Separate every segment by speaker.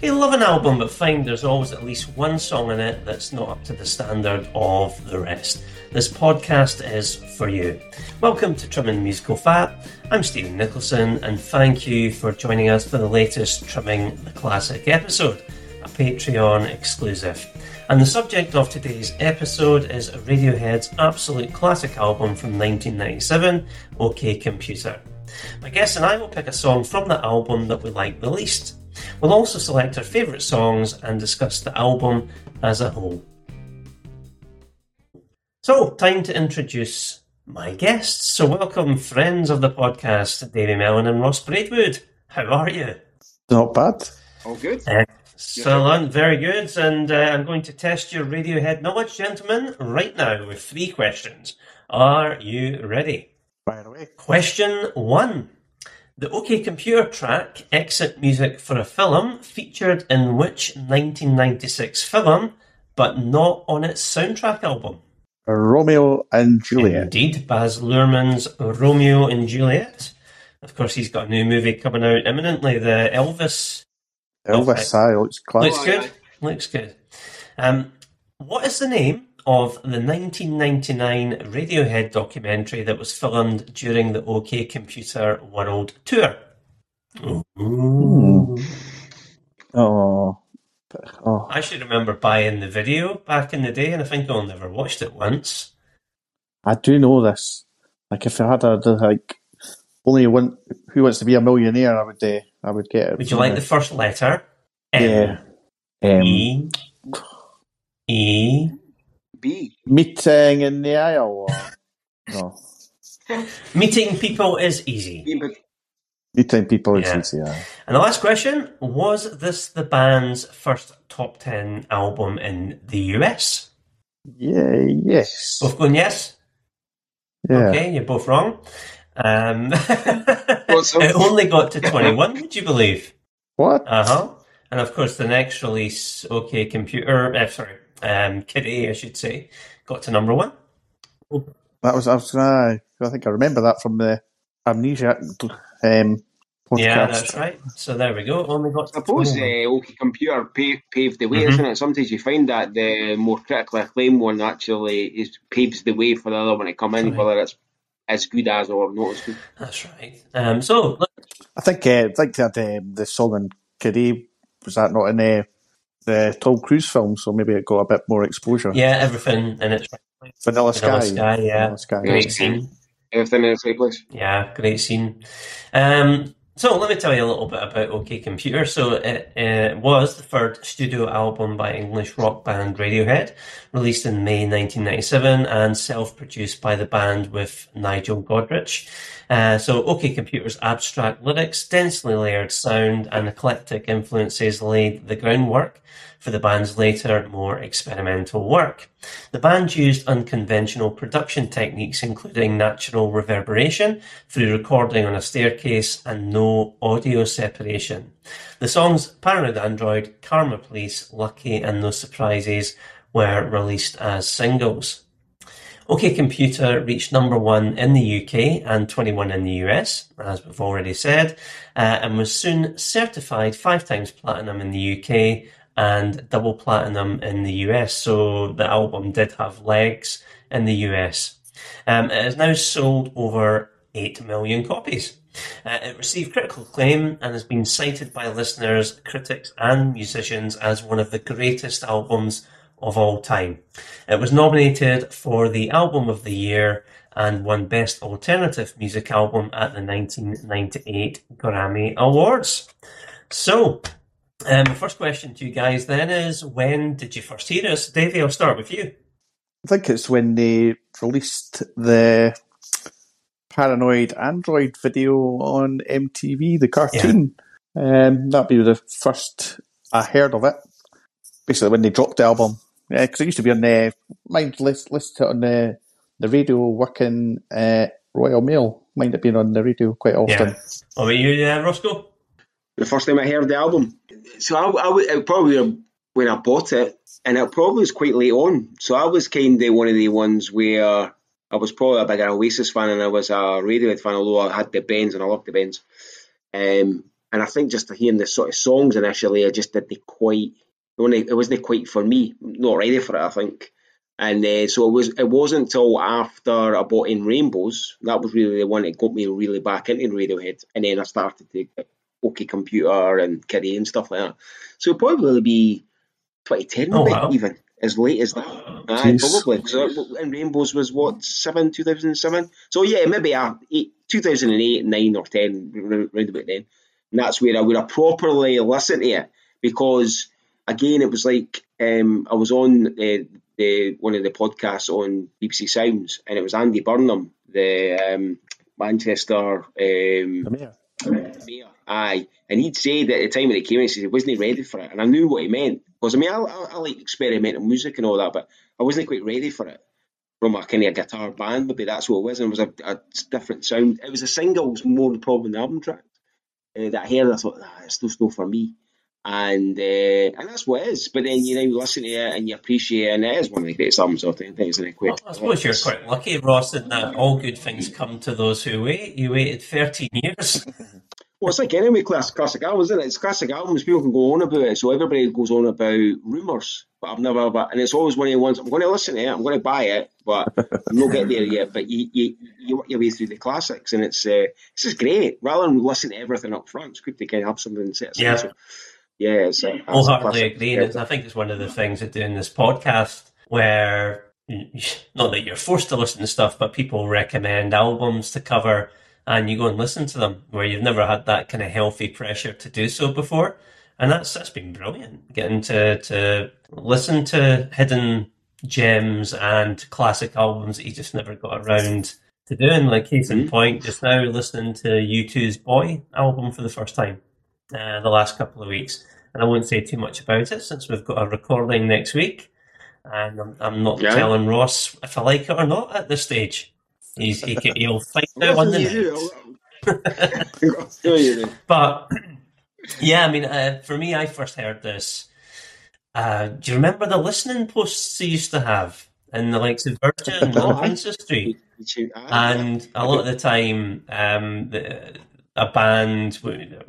Speaker 1: Okay, love an album, but find there's always at least one song in it that's not up to the standard of the rest. This podcast is for you. Welcome to Trimming Musical Fat. I'm Stephen Nicholson, and thank you for joining us for the latest Trimming the Classic episode, a Patreon exclusive. And the subject of today's episode is Radiohead's absolute classic album from 1997, OK Computer. My guest and I will pick a song from the album that we like the least. We'll also select our favourite songs and discuss the album as a whole. So, time to introduce my guests. So, welcome, friends of the podcast, Davie Melon and Ross Braidwood. How are you?
Speaker 2: Not bad.
Speaker 3: All good.
Speaker 1: Excellent, very good. And uh, I'm going to test your Radiohead knowledge, gentlemen, right now with three questions. Are you ready?
Speaker 2: Fire away.
Speaker 1: Question one. The OK Computer track, Exit Music for a Film, featured in which 1996 film, but not on its soundtrack album?
Speaker 2: Romeo and Juliet.
Speaker 1: Indeed, Baz Luhrmann's Romeo and Juliet. Of course, he's got a new movie coming out imminently, the Elvis.
Speaker 2: Elvis, aye, looks class.
Speaker 1: Looks good. Looks good. Um, what is the name of the 1999 Radiohead documentary that was filmed during the OK Computer World Tour?
Speaker 2: Oh, oh,
Speaker 1: I should remember buying the video back in the day, and I think I only never watched it once.
Speaker 2: I do know this. Like if I had a like only one who wants to be a millionaire, I would uh, I would get it.
Speaker 1: Would you like the first letter? M,
Speaker 2: yeah? Um,
Speaker 1: E. E.
Speaker 3: B.
Speaker 2: meeting in the aisle. Or, no,
Speaker 1: Meeting people is easy.
Speaker 3: B, but
Speaker 2: meeting people is
Speaker 1: Yeah.
Speaker 2: easy. Aye.
Speaker 1: And the last question was this the band's first top 10 album in the US?
Speaker 2: Yeah. Yes.
Speaker 1: Both going yes?
Speaker 2: Yeah.
Speaker 1: Okay, you're both wrong. Um, it only got to 21, would you believe?
Speaker 2: What?
Speaker 1: Uh huh. And of course, the next release, OK Computer, uh, sorry, um, Kid A, I should say, got to number one.
Speaker 2: That was I was. Aye, I think I remember that from the Amnesiac um, podcast.
Speaker 1: Yeah, that's right. So there we go. Only got to
Speaker 3: I suppose
Speaker 1: 21.
Speaker 3: uh, OK Computer paved, paved the way,
Speaker 1: Mhm.
Speaker 3: isn't it? Sometimes you find that the more critically acclaimed one actually is paves the way for the other one to come in,
Speaker 1: Right.
Speaker 3: whether it's as good as or not as good.
Speaker 1: That's right. Um, so, look,
Speaker 2: I think uh, I think that um, the song in Kid was that not in the the Tom Cruise film, so maybe it got a bit more exposure.
Speaker 1: yeah, everything in its right.
Speaker 2: Vanilla Sky.
Speaker 1: Vanilla Sky, yeah.
Speaker 2: Vanilla Sky.
Speaker 1: Great scene.
Speaker 3: Everything in its right place.
Speaker 1: Yeah, great scene. Um, so let me tell you a little bit about OK Computer. So it, it was the third studio album by English rock band Radiohead, released in May 1997 and self-produced by the band with Nigel Godrich. Uh, so OK Computer's abstract lyrics, densely layered sound and eclectic influences laid the groundwork for the band's later, more experimental work. The band used unconventional production techniques, including natural reverberation through recording on a staircase and no audio separation. The songs Paranoid Android, Karma Police, Lucky, and No Surprises were released as singles. OK Computer reached number one in the UK and 21 in the US, as we've already said, uh, and was soon certified five times platinum in the UK and double platinum in the US. So the album did have legs in the US. Um, it has now sold over 8 million copies. Uh, it received critical acclaim and has been cited by listeners, critics, and musicians as one of the greatest albums of all time. It was nominated for the Album of the Year and won Best Alternative Music Album at the 1998 Grammy Awards. So, um, the first question to you guys then is when did you first hear us? Davie, I'll start with you.
Speaker 2: I think it's when they released the Paranoid Android video on MTV, the cartoon. Um, that'd be the first I heard of it. Basically, when they dropped the album. Yeah, because it used to be on the mind list listed on the the radio working at Royal Mail. Mind it being on the radio quite often.
Speaker 1: Yeah. What about you, uh, Roscoe?
Speaker 3: The first time I heard the album. So I, I probably when I bought it, and it probably was quite late on. So I was kind of one of the ones where I was probably a bigger Oasis fan and I was a Radiohead fan, although I had the Bends and I loved the Bends. Um, and I think just hearing the sort of songs initially, I just didn't quite. It wasn't quite for me. Not ready for it, I think. And uh, so it was. It wasn't until after I bought in Rainbows that was really the one that got me really back into Radiohead, and then I started to OK Computer and Kid A and stuff like that. So probably be 2010 oh, wow. even as late as that. Aye, probably. Because in Rainbows was what, 7, 2007? So yeah, maybe uh, eight, 2008, 9 or 10, round about then. And that's where I would have properly listened to it because, again, it was like um, I was on uh, the one of the podcasts on BBC Sounds and it was Andy Burnham, the um, Manchester. Um, mayor. Aye. And he'd said at the time when it came in, he said he wasn't ready for it. And I knew what he meant. Because I mean, I, I, I, like experimental music and all that, but I wasn't quite ready for it from a kind of a guitar band. Maybe that's what it was. And it was a, a different sound. It was the singles more the problem than the album track uh, that I heard. I thought, ah, it's just no for me. And uh, and that's what it is. But then you know you listen to it and you appreciate it, and it is one of the greatest albums of the isn't it?
Speaker 1: Well, I suppose you're quite lucky, Ross, in that all good things come to those who wait. You waited 13 years.
Speaker 3: Well, it's like any class, classic albums, isn't it? It's classic albums. People can go on about it, so everybody goes on about rumours. But I've never, but and it's always one of the ones I'm going to listen to it. I'm going to buy it, but I'm not getting there yet. But you, you, you work your way through the classics, and it's uh, it's just great. Rather than listen to everything up front, it's good to kind of have something set
Speaker 1: Yeah. So,
Speaker 3: yeah, it's, uh,
Speaker 1: wholeheartedly agree. And I think it's one of the things of doing this podcast where not that you're forced to listen to stuff, but people recommend albums to cover and you go and listen to them where you've never had that kind of healthy pressure to do so before. And that's that's been brilliant. Getting to to listen to hidden gems and classic albums that you just never got around to doing. Like case in mm-hmm. point, just now listening to U2's Boy album for the first time uh, the last couple of weeks. And I won't say too much about it since we've got a recording next week. And I'm, I'm not yeah. telling Ross if I like it or not at this stage. He's, he can, he'll find out on the but yeah, I mean, uh, for me, I first heard this. Uh, do you remember the listening posts he used to have in the likes of Virgin and Street? And a lot of the time, um, the, a band,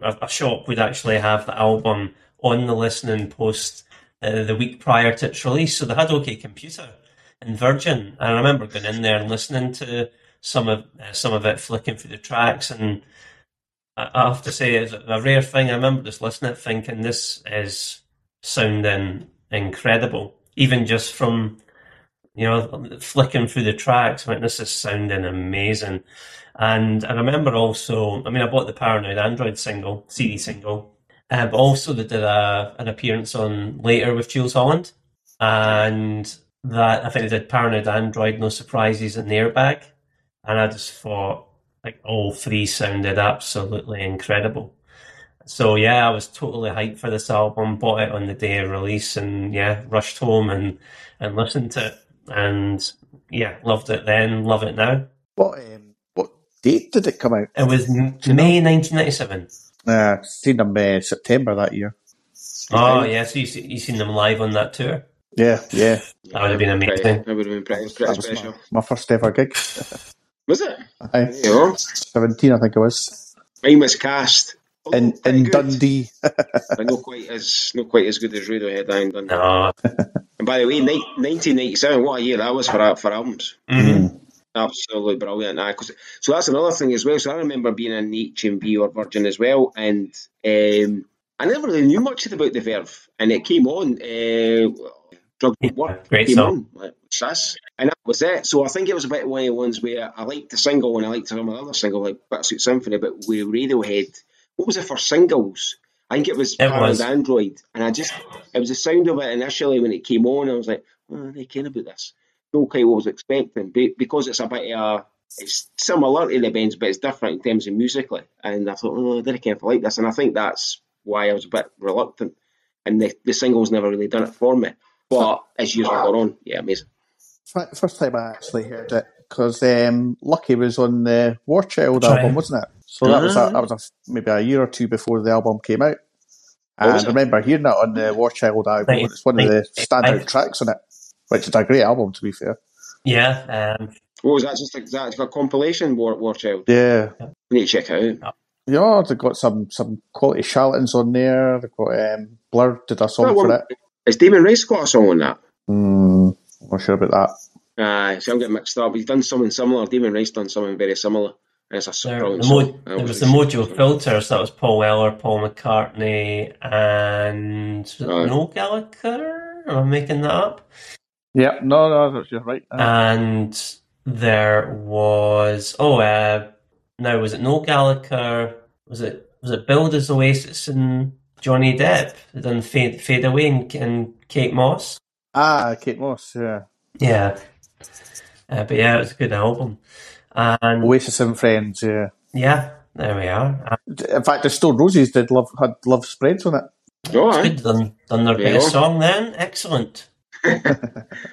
Speaker 1: a, shop would actually have the album on the listening post uh, the week prior to its release. So they had OK Computer and Virgin. I remember going in there and listening to some of uh, some of it, flicking through the tracks, and I have to say it's a rare thing. I remember just listening, thinking this is sounding incredible, even just from you know flicking through the tracks. I mean, this is sounding amazing. And I remember also, I mean, I bought the Paranoid Android single, CD single, uh, but also they did a, an appearance on later with Jools Holland, and that I think they did Paranoid Android, No Surprises, and the Airbag, and I just thought like all three sounded absolutely incredible. So yeah, I was totally hyped for this album. Bought it on the day of release, and yeah, rushed home and and listened to it, and yeah, loved it then, love it now.
Speaker 2: What um, what date did it come out?
Speaker 1: It was May 1997.
Speaker 2: Uh, seen them uh, September that year.
Speaker 1: Oh yeah, so you you seen them live on that tour?
Speaker 2: Yeah, yeah.
Speaker 1: That would have been amazing.
Speaker 3: That would have been pretty, pretty
Speaker 2: special. My, my, first ever gig.
Speaker 3: was it?
Speaker 2: Aye. 17, I think it was.
Speaker 3: Mine was cast.
Speaker 2: Oh, in in good. Dundee.
Speaker 3: but not quite as not quite as good as Radiohead in Dundee. No. and by the way, 1997, what a year that was for for albums.
Speaker 1: Mm-hmm.
Speaker 3: Absolutely brilliant. Nah, so that's another thing as well. So I remember being in HMV or Virgin as well, and um, I never really knew much about the Verve, and it came on. Uh, Drug
Speaker 1: Work great came song. on, like,
Speaker 3: and that was it. So I think it was a bit one of the ones where I liked the single and I liked some other single like Bittersweet Symphony, but with Radiohead, what was it for singles? I think it was it was. Android, and I just it was the sound of it initially when it came on. I was like, oh, they care about this. No quite what I was expecting, because it's a bit of a it's similar to the Bends, but it's different in terms of musically. And I thought, oh, I didn't care if I like this, and I think that's why I was a bit reluctant. And the, the singles never really done it for me. But as years have gone on, yeah, amazing.
Speaker 2: First time I actually heard it because um, Lucky was on the War Child album, wasn't it? So that was a, that was a, maybe a year or two before the album came out. And I remember hearing that on the War Child album. It's one of the standout tracks on it, which is a great album, to be fair.
Speaker 1: Yeah. Um,
Speaker 3: what was that? Just like that? a compilation, War, War Child?
Speaker 2: Yeah.
Speaker 3: We need to check it out.
Speaker 2: Yeah, they've got some some quality charlatans on there. They've got um, Blur did a song
Speaker 3: That
Speaker 2: for
Speaker 3: one-
Speaker 2: it.
Speaker 3: Has Damien Rice got a song on that?
Speaker 2: Mm, not sure about that.
Speaker 3: Uh, see, I'm getting mixed up. He's done something similar. Damien Rice done something very similar. And it's a
Speaker 1: There,
Speaker 3: brilliant
Speaker 1: the. Mo-
Speaker 3: I
Speaker 1: there was
Speaker 3: always
Speaker 1: the
Speaker 3: listen to
Speaker 1: Mojo
Speaker 3: it.
Speaker 1: Filters. That was Paul Weller, Paul McCartney, and was
Speaker 3: Aye.
Speaker 1: Noel Gallagher. Am I making that up?
Speaker 2: Yeah, no, no, that's- you're right. Uh,
Speaker 1: And there was oh, uh, now was it Noel Gallagher? Was it was it Builders Oasis and Johnny Depp? They done Fade Fade Away and, and Kate Moss.
Speaker 2: ah, Kate Moss, yeah.
Speaker 1: Yeah, uh, but yeah, it was a good album. And
Speaker 2: Oasis and Friends, yeah.
Speaker 1: yeah, there we are.
Speaker 2: In fact, the Stone Roses did love had love spreads on it.
Speaker 3: Oh,
Speaker 1: It's
Speaker 3: aye.
Speaker 1: good done done their
Speaker 3: Yeah.
Speaker 1: best song then. Excellent.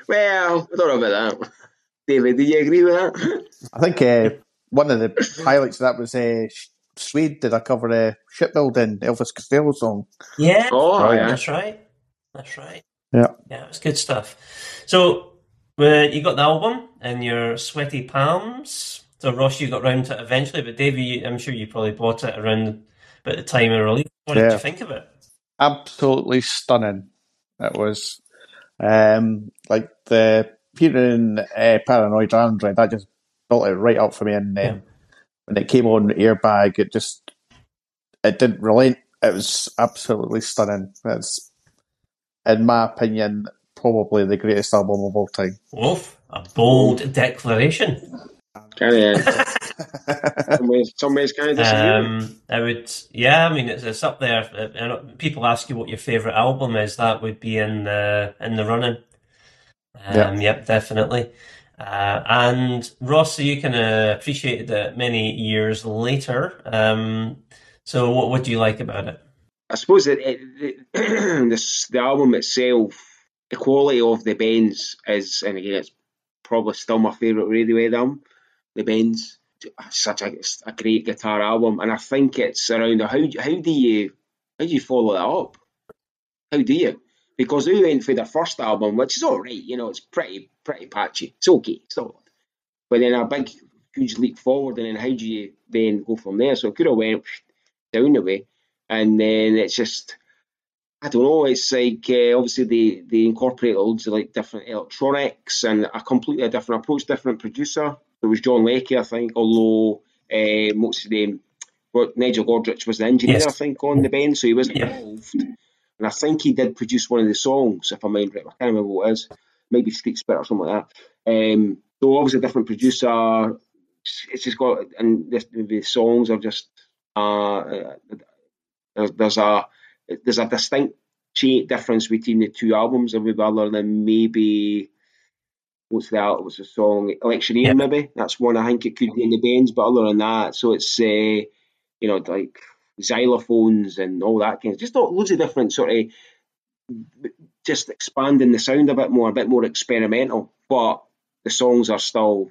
Speaker 3: Well, I don't know about that. David, do you agree with that?
Speaker 2: I think uh, one of the highlights of that was uh, Sh- Suede did a cover of Shipbuilding, Elvis Costello song.
Speaker 1: Yeah,
Speaker 3: Oh,
Speaker 2: Oh,
Speaker 3: yeah.
Speaker 1: that's right. That's right.
Speaker 2: Yeah.
Speaker 1: Yeah, it was good stuff. So uh, you got the album in your sweaty palms. So Ross, you got round to it eventually, but Davie, I'm sure you probably bought it around about the time of release. What did you think of it?
Speaker 2: Absolutely stunning. It was um, like the hearing uh, Paranoid Android, that just built it right up for me. And then
Speaker 1: Yeah.
Speaker 2: when it came on Airbag, it just it didn't relent. It was absolutely stunning. It's, in my opinion, probably the greatest album of all time.
Speaker 1: Wolf, a bold declaration.
Speaker 3: Kind of. some ways, some ways kind of disagree.
Speaker 1: Um, I would, yeah. I mean, it's, it's up there. Uh, People ask you what your favorite album is. That would be in the in the running. Um,
Speaker 2: Yeah.
Speaker 1: Yep, definitely. Uh, and Ross, so you can uh, appreciate it many years later. Um, so, what would you like about it?
Speaker 3: I suppose that it, the, the album itself, the quality of the bends is, and again, it's probably still my favourite Radiohead album. The bends, such a, a great guitar album, and I think it's around how how do you how do you follow that up? How do you? Because they went for their first album, which is all right, you know, it's pretty pretty patchy. It's okay, all. But then a big huge leap forward, and then how do you then go from there? So it could have went down the way and then it's just I don't know. It's like uh, obviously they they incorporate loads of like different electronics and a completely different approach, different producer. It was John Leckie, I think, although uh, most of them, well, Nigel Godrich was the engineer,
Speaker 1: Yes.
Speaker 3: I think, on the band, so he was
Speaker 1: Yeah.
Speaker 3: involved. And I think he did produce one of the songs, if I mind right. I can't remember what it is. Maybe Street Spirit or something like that. Um, so obviously a different producer. It's just got and the, the songs are just uh, there's, there's a there's a distinct difference between the two albums, and maybe other than maybe what's that? What's the song? Electioneer,
Speaker 1: Yeah.
Speaker 3: maybe that's one. I think it could be in the Bends, but other than that, so it's uh, you know like xylophones and all that kind of just loads of different sort of just expanding the sound a bit more, a bit more experimental, but the songs are still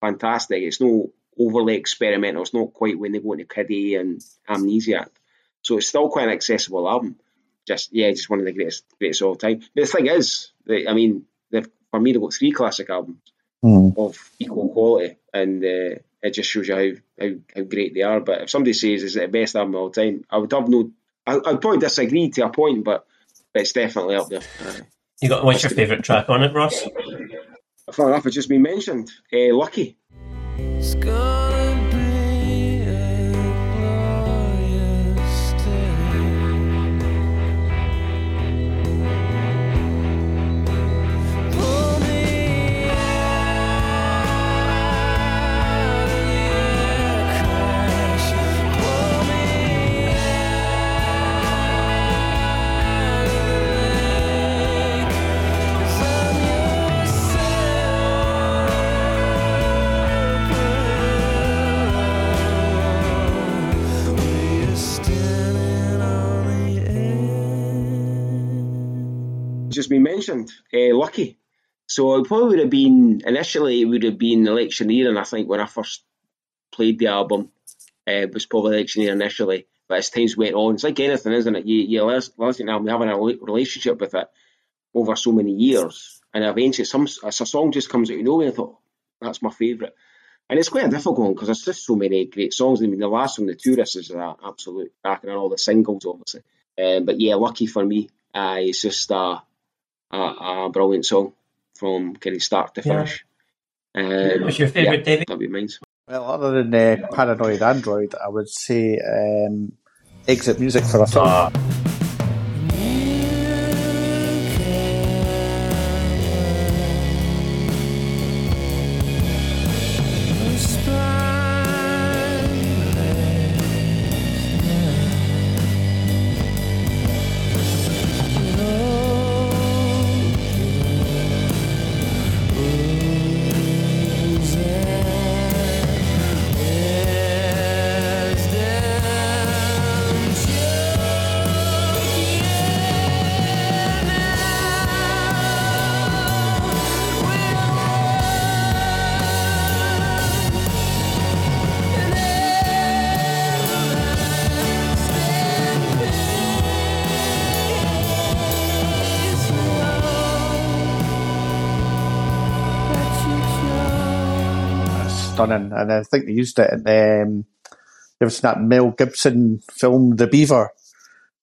Speaker 3: fantastic. It's no overly experimental. It's not quite when they go into Kid A and Amnesiac. So it's still quite an accessible album. Just yeah, just one of the greatest greatest of all time. But the thing is, that, I mean, they've, for me, they've got three classic albums of equal quality, and uh, it just shows you how, how how great they are. But if somebody says is it the best album of all time, I would have no. I, I'd probably disagree to a point, but, but it's definitely up there. Uh,
Speaker 1: You got what's your favorite track on it, Ross?
Speaker 3: Fun enough, it's just been mentioned. Uh, Lucky.
Speaker 4: It's
Speaker 3: just been mentioned. Uh, Lucky. So it probably would have been initially it would have been Electioneering. I think when I first played the album, uh, it was probably Electioneering initially. But as times went on, it's like anything, isn't it? You you lis- listen to an having a relationship with it over so many years, and eventually some a song just comes out of nowhere. and I thought that's my favourite. And it's quite a difficult one because there's just so many great songs. I mean, the last one, The Tourist, is an absolute cracker, and all the singles, obviously. Um, but yeah, Lucky for me, uh, it's just a, a, a brilliant song from kind of start to
Speaker 1: Yeah.
Speaker 3: finish. Um,
Speaker 1: What's your favourite,
Speaker 3: yeah,
Speaker 1: David?
Speaker 3: That'd be mine.
Speaker 2: Well, other than uh, Paranoid Android, I would say um, Exit Music for a film. That's stunning. And I think they used it in um, you ever seen that Mel Gibson film, The Beaver,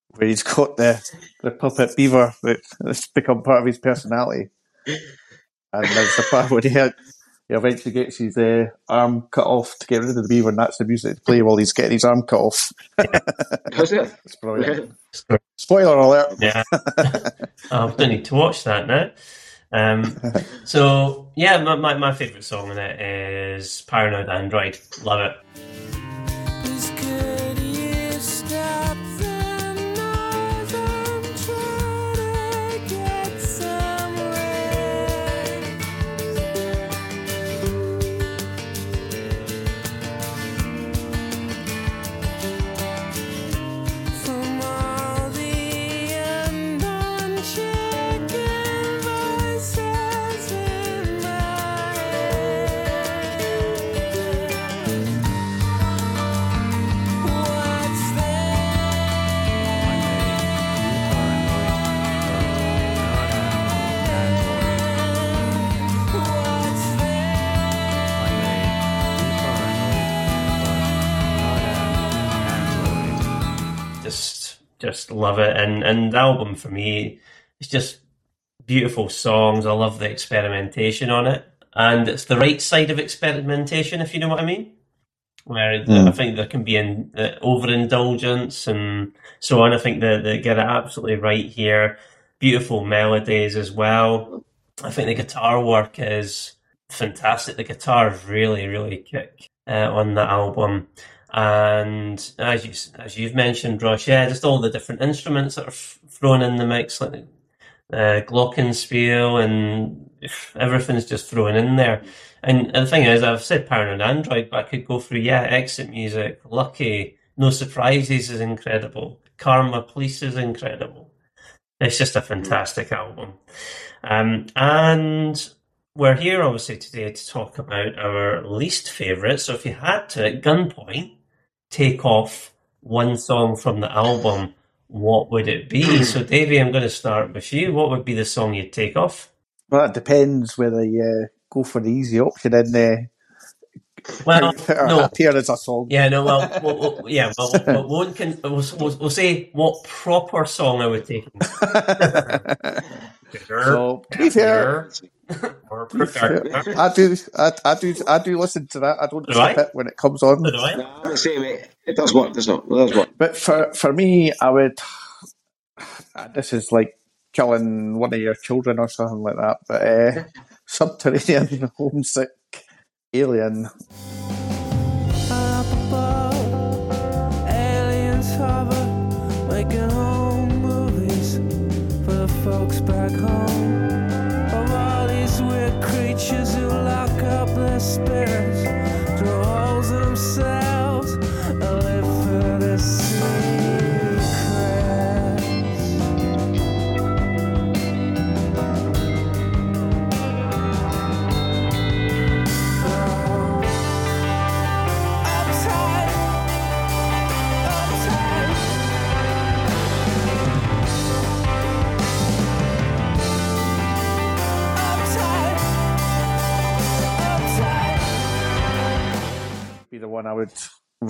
Speaker 2: where he's got the, the puppet beaver that's become part of his personality. And there's the part where he, had, he eventually gets his uh, arm cut off to get rid of the beaver, and that's the music to play while he's getting his arm cut off.
Speaker 3: Does it?
Speaker 2: It's brilliant. Spoiler alert.
Speaker 1: yeah. I don't need to watch that now. Um, so yeah, my, my, my favourite song in it is Paranoid Android. Love it. Just just love it. And and the album for me it's just beautiful songs. I love the experimentation on it. And it's the right side of experimentation, if you know what I mean. Where
Speaker 2: Mm.
Speaker 1: I think there can be in, uh, overindulgence and so on. I think they, they get it absolutely right here. Beautiful melodies as well. I think the guitar work is fantastic. The guitars really, really kick uh, on the album. And as you as you've mentioned, Ross, yeah, just all the different instruments that are f- thrown in the mix, like uh, glockenspiel and everything's just thrown in there. And, and the thing is, I've said Paranoid Android, but I could go through, yeah, Exit Music, Lucky, No Surprises is incredible, Karma Police is incredible. It's just a fantastic album. Um, and we're here obviously today to talk about our least favourite. So if you had to, at gunpoint, take off one song from the album, what would it be? so Davie, I'm going to start with you. What would be the song you'd take off?
Speaker 2: Well, it depends whether you uh, go for the easy option and uh,
Speaker 1: Well, no.
Speaker 2: happier as a song.
Speaker 1: Yeah, no, well, we'll, we'll yeah, well, we'll, we'll, we'll, we'll say what proper song I would take.
Speaker 2: so, to be fair,
Speaker 1: or
Speaker 2: to be fair, I do, I, I do, I do listen to that. I don't
Speaker 1: Do
Speaker 2: skip
Speaker 1: I?
Speaker 2: it when it comes on.
Speaker 1: So do I.
Speaker 3: No, I'm the same, mate. It does work, does not? It does work.
Speaker 2: But for for me, I would. This is like killing one of your children or something like that. But uh, subterranean homesick alien.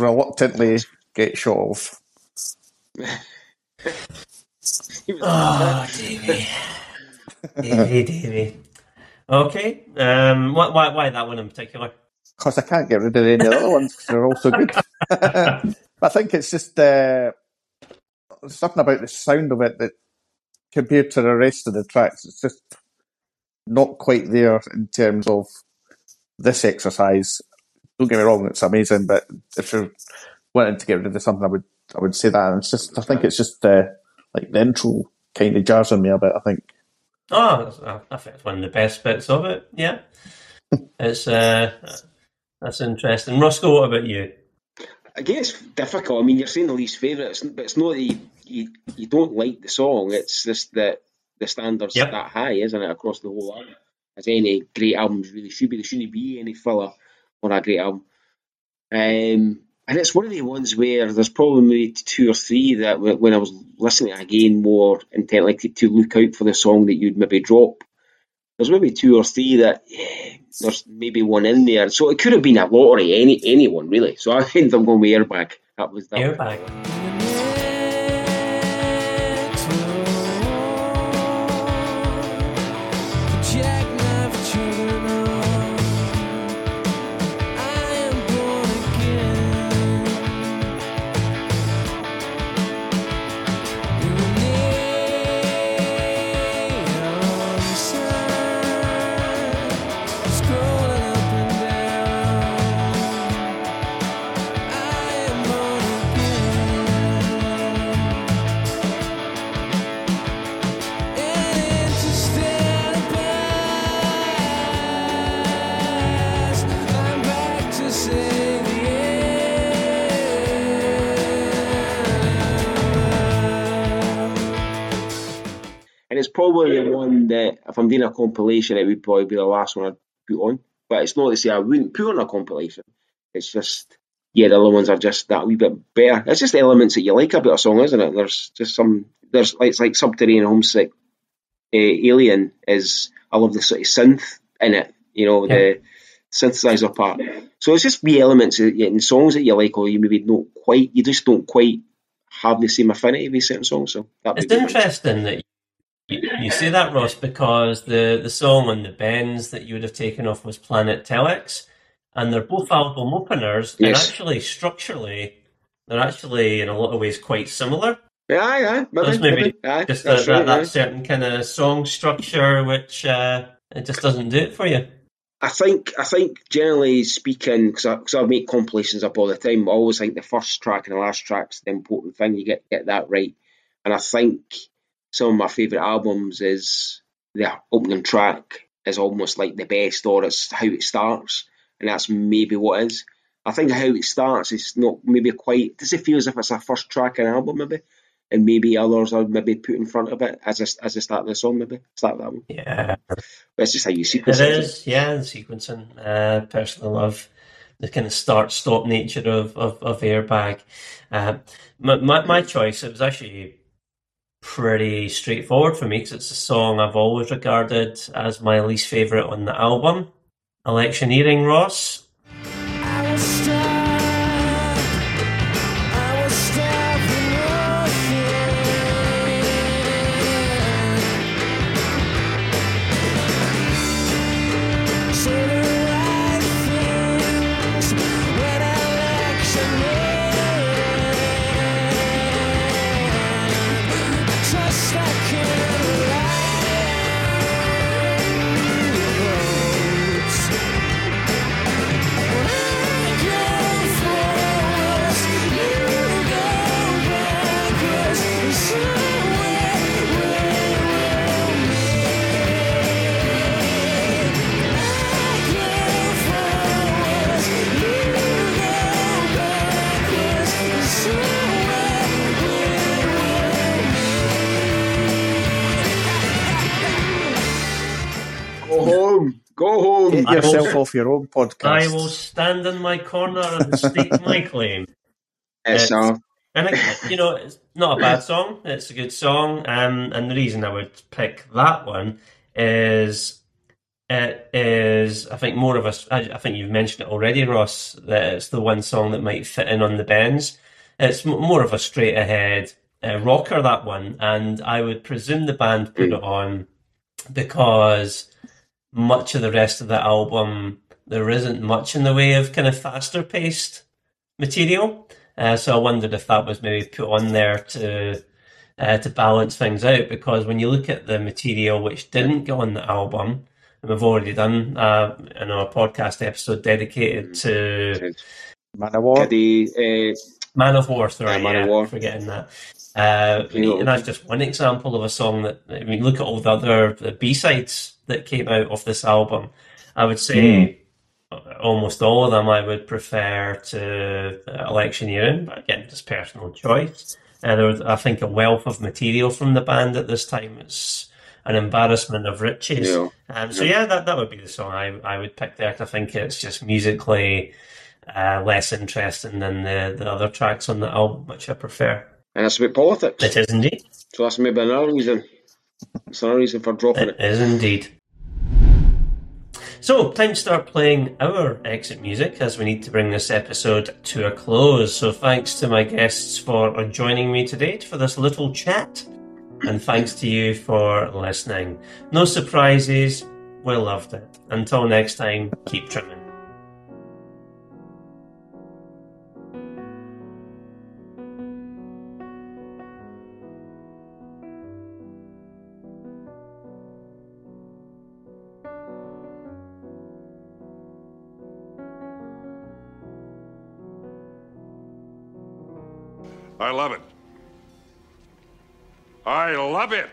Speaker 2: Reluctantly get shot of.
Speaker 4: Oh, Davie. Davie, Davie. Okay. Um, why, why, why that one in particular?
Speaker 2: Because I can't get rid of any of the other ones because they're all so good. I think it's just uh, something about the sound of it that, compared to the rest of the tracks, it's just not quite there in terms of this exercise. Don't get me wrong, it's amazing, but if you're wanting to get rid of something, I would I would say that. And it's just I think it's just uh, like the intro kind of jars on me a bit. I think.
Speaker 4: Oh, that's, I think it's one of the best bits of it. Yeah, it's uh, that's interesting. Roscoe, what about you?
Speaker 3: Again, it's difficult. I mean, you're saying the least favourite, but it's not that you, you, you don't like the song. It's just that the standards
Speaker 4: Yep.
Speaker 3: that high, isn't it, across the whole album? As any great albums really should be. There shouldn't be any filler on a great album. Um, and it's one of the ones where there's probably maybe two or three that when I was listening again more intently to, to look out for the song that you'd maybe drop. There's maybe two or three that yeah, there's maybe one in there. So it could have been a lottery, any anyone really. So I ended up going with airbag. That was that.
Speaker 4: Airbag.
Speaker 3: Probably the one that if I'm doing a compilation, it would probably be the last one I'd put on. But it's not to say I wouldn't put on a compilation. It's just yeah, the other ones are just that wee bit better. It's just the elements that you like about a song, isn't it? There's just some there's like it's like subterranean homesick uh, alien is I love the sort of synth in it, you know, the synthesizer part. So it's just wee elements in songs that you like or you maybe don't quite you just don't quite have the same affinity with certain songs. So
Speaker 4: It's
Speaker 3: would be one.
Speaker 4: interesting that you, say that, Ross, because the, the song on the Bends that you would have taken off was Planet Telex, and they're both album openers, and actually structurally, they're actually in a lot of ways quite similar.
Speaker 3: Yeah, yeah, maybe,
Speaker 4: There's maybe
Speaker 3: maybe. Aye,
Speaker 4: Just that,
Speaker 3: right,
Speaker 4: that, that certain kind of song structure, which uh, it just doesn't do it for you.
Speaker 3: I think I think generally speaking, because I, 'cause I make compilations up all the time, I always think the first track and the last track's the important thing. You get get that right, and I think some of my favourite albums is the opening track is almost like the best, or it's how it starts, and that's maybe what is. I think how it starts is not maybe quite. Does it feel as if it's a first track in an album, maybe? And maybe others are maybe put in front of it as a, as the start of the song, maybe start that one.
Speaker 4: Yeah,
Speaker 3: But it's just how you
Speaker 4: it
Speaker 3: sequence it.
Speaker 4: is. Yeah, the sequencing. Uh, personally, love the kind of start-stop nature of of, of Airbag. Uh, my, my my choice it was actually pretty straightforward for me because it's a song I've always regarded as my least favorite on the album. Electioneering, Ross.
Speaker 3: Home.
Speaker 2: Get
Speaker 4: I will-
Speaker 2: yourself off your own podcast.
Speaker 4: I will stand in my corner and state my claim.
Speaker 3: It's uh,
Speaker 4: And I, you know, it's not a bad song. It's a good song. Um, and the reason I would pick that one is
Speaker 1: it is, I think, more of a. I think you've mentioned it already, Ross. That it's the one song that might fit in on the bends. It's more of a straight ahead uh, rocker that one, and I would presume the band put it on because much of the rest of the album there isn't much in the way of kind of faster paced material. Uh, so I wondered if that was maybe put on there to uh, to balance things out because when you look at the material which didn't go on the album, and we've already done uh, in our podcast episode dedicated to
Speaker 2: Man of War.
Speaker 3: The, uh,
Speaker 1: Man of War, sorry,
Speaker 3: Yeah, Man of War.
Speaker 1: forgetting that. Uh, and that's just one example of a song that, I mean, look at all the other B-sides that came out of this album. I would say almost all of them I would prefer to uh, Electioneering, but again, just personal choice. Uh, there was, I think, a wealth of material from the band at this time. It's an embarrassment of riches.
Speaker 3: Yeah.
Speaker 1: Um, so yeah, that, that would be the song I, I would pick there. I think it's just musically uh, less interesting than the, the other tracks on the album, which I prefer.
Speaker 3: And it's about politics.
Speaker 1: It is indeed.
Speaker 3: So that's maybe another reason. It's another reason for dropping
Speaker 1: It
Speaker 3: it.
Speaker 1: is indeed. So, time to start playing our exit music as we need to bring this episode to a close. So, thanks to my guests for joining me today for this little chat, and thanks to you for listening. No surprises, we loved it. Until next time, keep trimming.
Speaker 5: Love it.